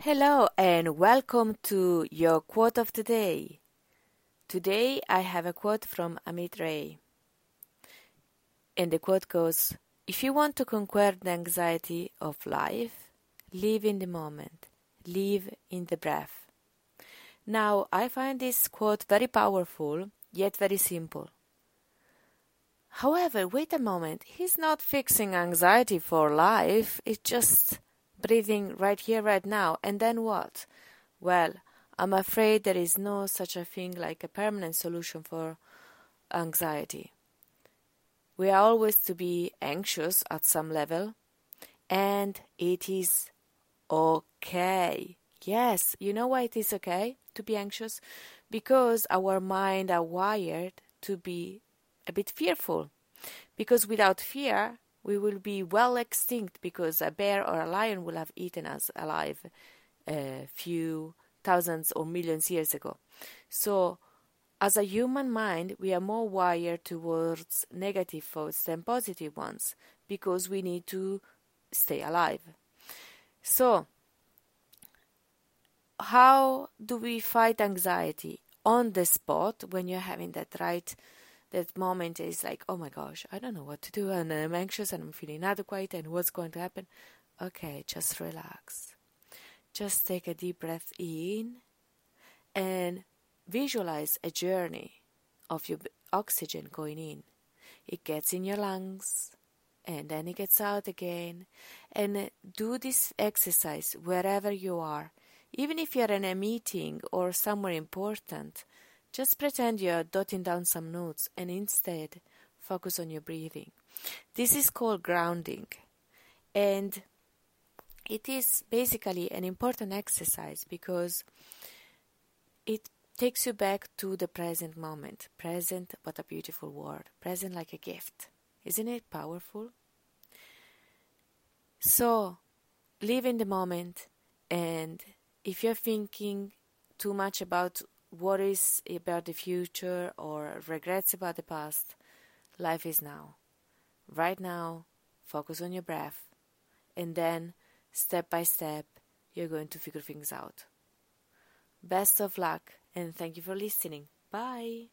Hello and welcome to your quote of the day. Today I have a quote from Amit Ray. And the quote goes If you want to conquer the anxiety of life, live in the moment, live in the breath. Now, I find this quote very powerful, yet very simple. However, wait a moment, he's not fixing anxiety for life, it's just breathing right here, right now, and then what? Well, I'm afraid there is no such a thing like a permanent solution for anxiety. We are always to be anxious at some level, and it is okay. Yes, you know why it is okay to be anxious? Because our mind are wired to be a bit fearful. Because without fear, we will be well extinct because a bear or a lion will have eaten us alive a few thousands or millions years ago. So, as a human mind, we are more wired towards negative thoughts than positive ones because we need to stay alive. So, how do we fight anxiety on the spot when you're having that right that moment is like, oh my gosh, I don't know what to do, and I'm anxious and I'm feeling inadequate, and what's going to happen? Okay, just relax. Just take a deep breath in and visualize a journey of your oxygen going in. It gets in your lungs and then it gets out again. And uh, do this exercise wherever you are. Even if you're in a meeting or somewhere important, just pretend you're jotting down some notes and instead focus on your breathing. This is called grounding. And it is basically an important exercise because it takes you back to the present moment. Present, what a beautiful word. Present like a gift. Isn't it powerful? So, live in the moment, and if you're thinking too much about worries about the future or regrets about the past, life is now. Right now, focus on your breath, and then, step by step, you're going to figure things out. Best of luck, and thank you for listening. Bye.